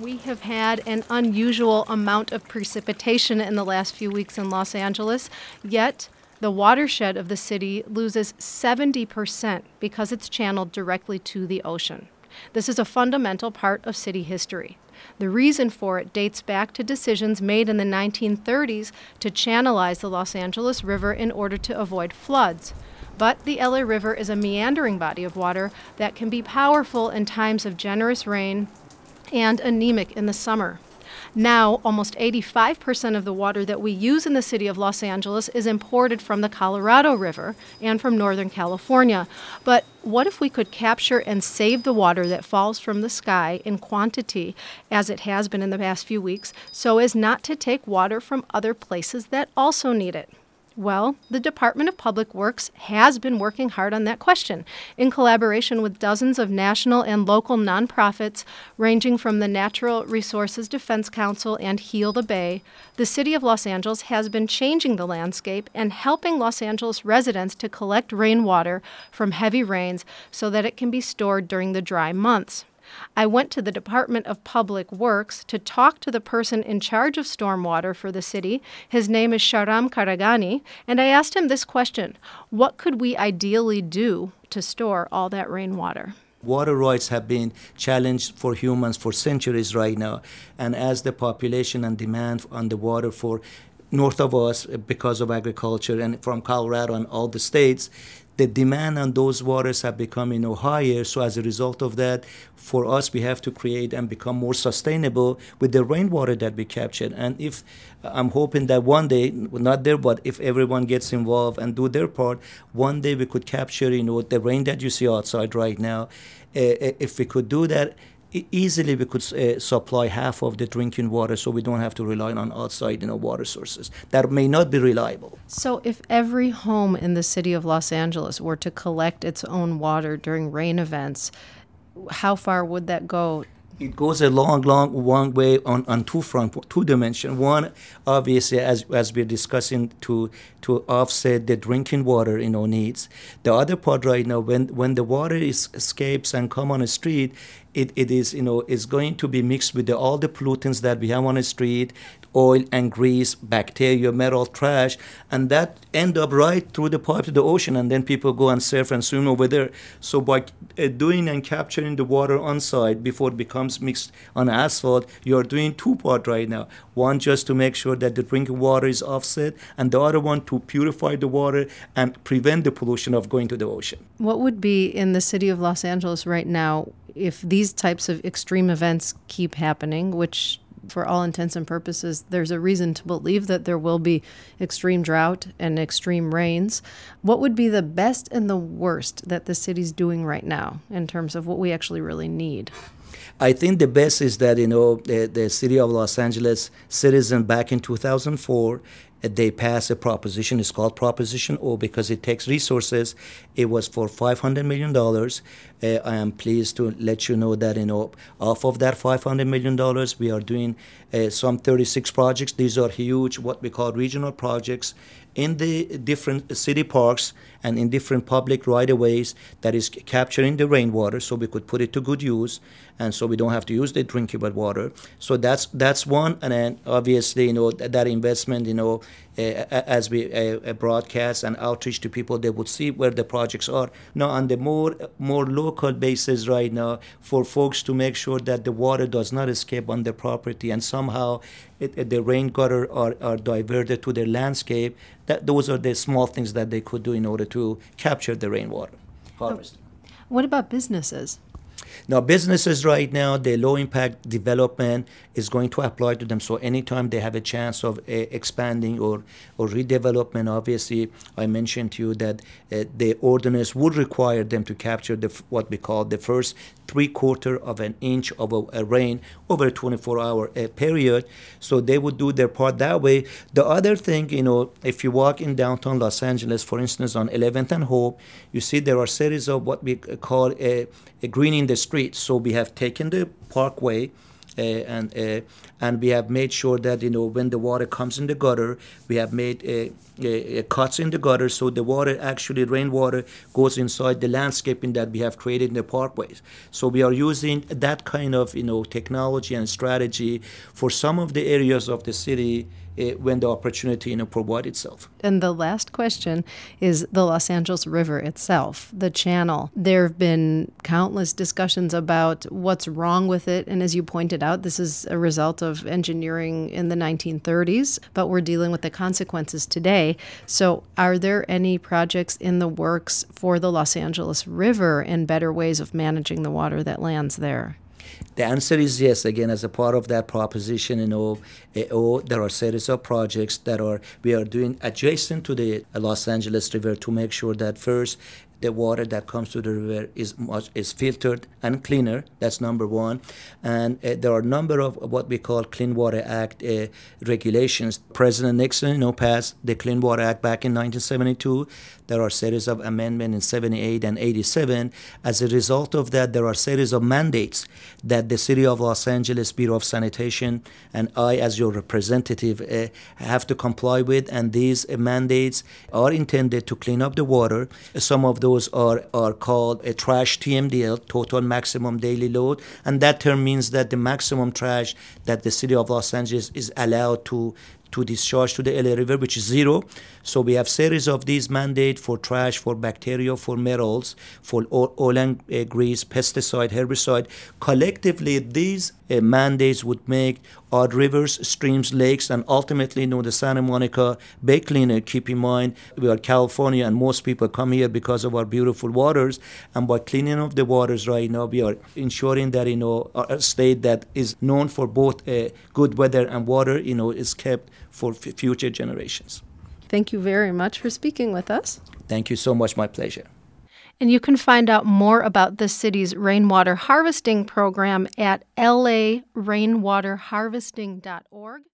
We have had an unusual amount of precipitation in the last few weeks in Los Angeles, yet the watershed of the city loses 70% because it's channeled directly to the ocean. This is a fundamental part of city history. The reason for it dates back to decisions made in the 1930s to channelize the Los Angeles River in order to avoid floods. But the LA River is a meandering body of water that can be powerful in times of generous rain and anemic in the summer. Now, almost 85% of the water that we use in the city of Los Angeles is imported from the Colorado River and from Northern California. But what if we could capture and save the water that falls from the sky in quantity, as it has been in the past few weeks, so as not to take water from other places that also need it? Well, the Department of Public Works has been working hard on that question in collaboration with dozens of national and local nonprofits, ranging from the Natural Resources Defense Council and Heal the Bay. The City of Los Angeles has been changing the landscape and helping Los Angeles residents to collect rainwater from heavy rains so that it can be stored during the dry months. I went to the Department of Public Works to talk to the person in charge of stormwater for the city. His name is Shahram Kharaghani, and I asked him this question What could we ideally do to store all that rainwater? Water rights have been challenged for humans for centuries right now. And as the population and demand on the water for north of us because of agriculture and from Colorado and all the states, the demand on those waters have become you know higher. So as a result of that, for us we have to create and become more sustainable with the rainwater that we captured. And if I'm hoping that one day, not there, but if everyone gets involved and do their part, one day we could capture you know the rain that you see outside right now. Uh, if we could do that easily we could uh, supply half of the drinking water so we don't have to rely on outside you know water sources that may not be reliable. So if every home in the city of los angeles were to collect its own water during rain events how far would that go it goes a long, long, long way on, on two front, two dimension. One, obviously, as as we're discussing, to to offset the drinking water you know needs. The other part right now, when when the water is, escapes and come on the street, it, it is you know is going to be mixed with the, all the pollutants that we have on the street oil and grease bacteria metal trash and that end up right through the pipe to the ocean and then people go and surf and swim over there. So by uh, doing and capturing the water on site before it becomes mixed on asphalt you're doing two part right now. One just to make sure that the drinking water is offset and the other one to purify the water and prevent the pollution of going to the ocean. What would be in the city of los angeles right now if these types of extreme events keep happening, which for all intents and purposes, there's a reason to believe that there will be extreme drought and extreme rains. What would be the best and the worst that the city's doing right now in terms of what we actually really need? I think the best is that you know the, the city of Los Angeles citizen back in 2004 they passed a proposition. It's called Proposition O because it takes resources. It was for $500 million. Uh, I am pleased to let you know that, you know, off of that $500 million, we are doing uh, some 36 projects. These are huge, what we call regional projects in the different city parks and in different public right of ways that is capturing the rainwater so we could put it to good use and so we don't have to use the drinkable water so that's that's one and then obviously you know that, investment you know as we uh, broadcast and outreach to people they would see where the projects are now on the more more local basis right now for folks to make sure that the water does not escape on their property and somehow it, the rain gutter are, are diverted to their landscape that those are the small things that they could do in order to capture the rainwater harvest. What about businesses? Now, businesses right now, the low impact development is going to apply to them. So, anytime they have a chance of uh, expanding or, or redevelopment, obviously, I mentioned to you that uh, the ordinance would require them to capture the what we call the first three quarter of an inch of a, a rain over a 24 hour uh, period. So, they would do their part that way. The other thing, you know, if you walk in downtown Los Angeles, for instance, on 11th and Hope, you see there are series of what we call a, a greening the streets. So we have taken the parkway. Uh, and uh, and we have made sure that you know when the water comes in the gutter, we have made uh, uh, cuts in the gutter, so the water actually rainwater goes inside the landscaping that we have created in the parkways. So we are using that kind of you know technology and strategy for some of the areas of the city uh, Eh, when the opportunity you know provide itself. And the last question is the Los Angeles River itself, the channel. There have been countless discussions about what's wrong with it, and as you pointed out, this is a result of engineering in the 1930s, but we're dealing with the consequences today. So, are there any projects in the works for the Los Angeles River and better ways of managing the water that lands there? The answer is yes. Again, as a part of that proposition, you know, eh, oh, there are series of projects that are we are doing adjacent to the Los Angeles River to make sure that first the water that comes to the river is much is filtered and cleaner. That's number one. And uh, there are a number of what we call Clean Water Act uh, regulations. President Nixon, you know, passed the Clean Water Act back in 1972. There are series of amendments in 78 and 87. As a result of that, there are series of mandates that the City of Los Angeles Bureau of Sanitation and I, as your representative, uh, have to comply with. And these mandates are intended to clean up the water. Some of those are, are called a trash TMDL, total maximum daily load. And that term means that the maximum trash that the City of Los Angeles is allowed to to discharge to the LA River, which is zero. So we have series of these mandates for trash, for bacteria, for metals, for oil and uh, grease, pesticide, herbicide. Collectively, these uh, mandates would make our rivers, streams, lakes, and ultimately, you know, the Santa Monica Bay cleaner. Keep in mind, we are California, and most people come here because of our beautiful waters. And by cleaning up the waters right now, we are ensuring that you know a state that is known for both uh, good weather and water, you know, is kept for f- future generations. Thank you very much for speaking with us. Thank you so much. My pleasure. And you can find out more about the city's rainwater harvesting program at larainwaterharvesting.org.